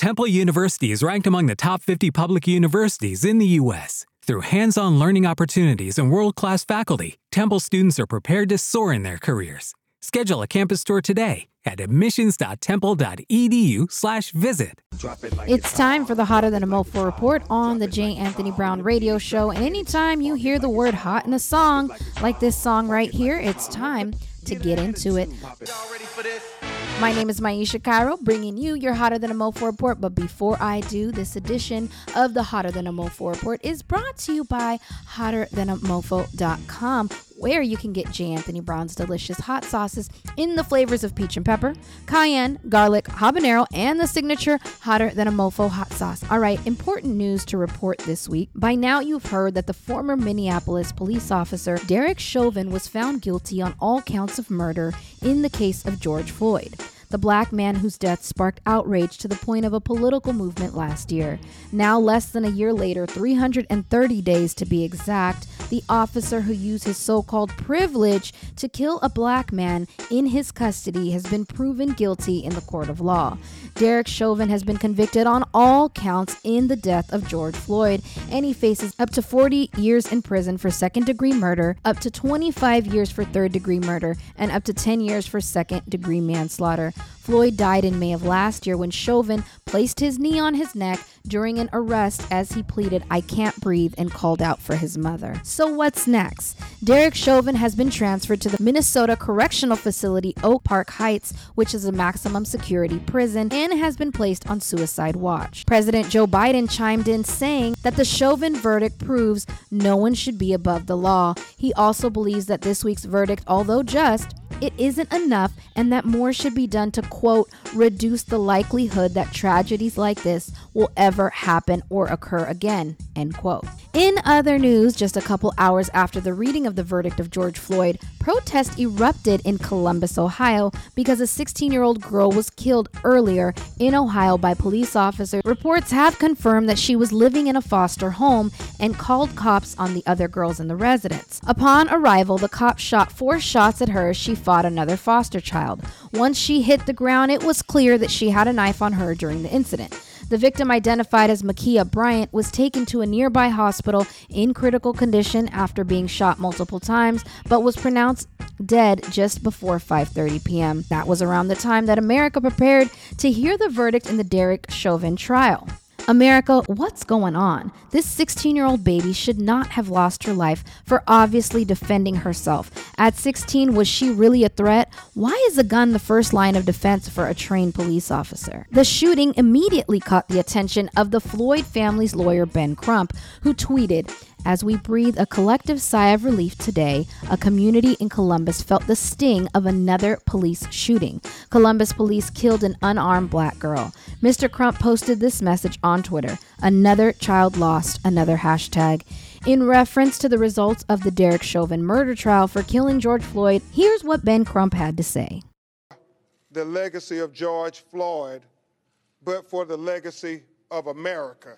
Temple University is ranked among the top 50 public universities in the U.S. Through hands on learning opportunities and world class faculty, Temple students are prepared to soar in their careers. Schedule a campus tour today at admissions.temple.edu/slash visit. It's time for the Hotter Than a Mofo report on the J. Anthony Brown radio show. And anytime you hear the word hot in a song, like this song right here, it's time to get into it. My name is Maisha Cairo, bringing you your Hotter Than a Mofo report. But before I do, this edition of the Hotter Than a Mofo report is brought to you by HotterThanAMofo.com, where you can get J. Anthony Brown's delicious hot sauces in the flavors of peach and pepper, cayenne, garlic, habanero, and the signature Hotter Than a Mofo hot sauce. All right, important news to report this week. By now, you've heard that the former Minneapolis police officer Derek Chauvin was found guilty on all counts of murder in the case of George Floyd the black man whose death sparked outrage to the point of a political movement last year. Now, less than a year later, 330 days to be exact, the officer who used his so called privilege to kill a black man in his custody has been proven guilty in the court of law. Derek Chauvin has been convicted on all counts in the death of George Floyd, and he faces up to 40 years in prison for second degree murder, up to 25 years for third degree murder, and up to 10 years for second degree manslaughter. Floyd died in May of last year when Chauvin placed his knee on his neck during an arrest as he pleaded, I can't breathe, and called out for his mother. So, what's next? Derek Chauvin has been transferred to the Minnesota Correctional Facility Oak Park Heights, which is a maximum security prison, and has been placed on suicide watch. President Joe Biden chimed in saying that the Chauvin verdict proves no one should be above the law. He also believes that this week's verdict, although just, it isn't enough and that more should be done to, quote, reduce the likelihood that tragedies like this will ever happen or occur again, end quote. In other news, just a couple hours after the reading of the verdict of George Floyd, protests erupted in Columbus, Ohio, because a 16 year old girl was killed earlier in Ohio by police officers. Reports have confirmed that she was living in a foster home and called cops on the other girls in the residence. Upon arrival, the cops shot four shots at her as she fought another foster child. Once she hit the ground, it was clear that she had a knife on her during the incident. The victim, identified as Ma'Khia Bryant, was taken to a nearby hospital in critical condition after being shot multiple times, but was pronounced dead just before 5:30 p.m. That was around the time that America prepared to hear the verdict in the Derek Chauvin trial. America, what's going on? This 16 year old baby should not have lost her life for obviously defending herself. At 16, was she really a threat? Why is a gun the first line of defense for a trained police officer? The shooting immediately caught the attention of the Floyd family's lawyer, Ben Crump, who tweeted, as we breathe a collective sigh of relief today, a community in Columbus felt the sting of another police shooting. Columbus police killed an unarmed black girl. Mr. Crump posted this message on Twitter Another child lost, another hashtag. In reference to the results of the Derek Chauvin murder trial for killing George Floyd, here's what Ben Crump had to say. The legacy of George Floyd, but for the legacy of America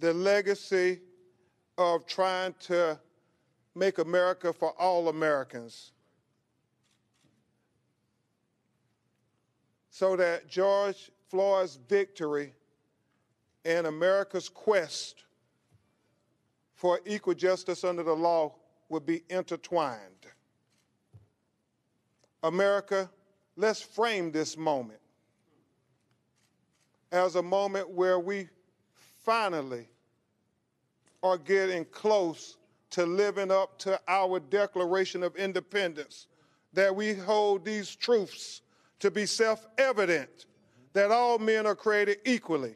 the legacy of trying to make America for all Americans. So that George Floyd's victory and America's quest for equal justice under the law would be intertwined. America, let's frame this moment as a moment where we finally are getting close to living up to our Declaration of Independence, that we hold these truths to be self evident that all men are created equally.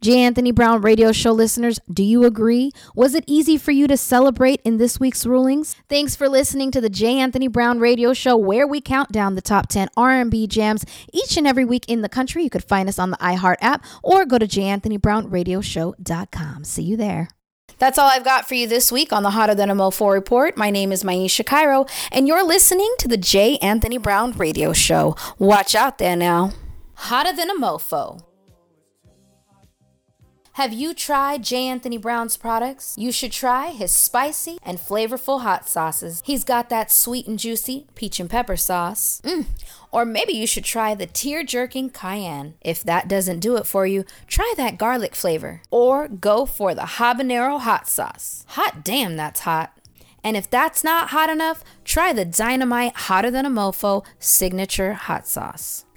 J. Anthony Brown radio show listeners, do you agree? Was it easy for you to celebrate in this week's rulings? Thanks for listening to the J. Anthony Brown radio show where we count down the top 10 R&B jams each and every week in the country. You could find us on the iHeart app or go to janthonybrownradioshow.com. See you there. That's all I've got for you this week on the Hotter Than a Mofo report. My name is Maisha Cairo, and you're listening to the J. Anthony Brown radio show. Watch out there now. Hotter Than a Mofo. Have you tried J. Anthony Brown's products? You should try his spicy and flavorful hot sauces. He's got that sweet and juicy peach and pepper sauce. Mm. Or maybe you should try the tear jerking cayenne. If that doesn't do it for you, try that garlic flavor. Or go for the habanero hot sauce. Hot damn, that's hot. And if that's not hot enough, try the Dynamite Hotter Than a Mofo signature hot sauce.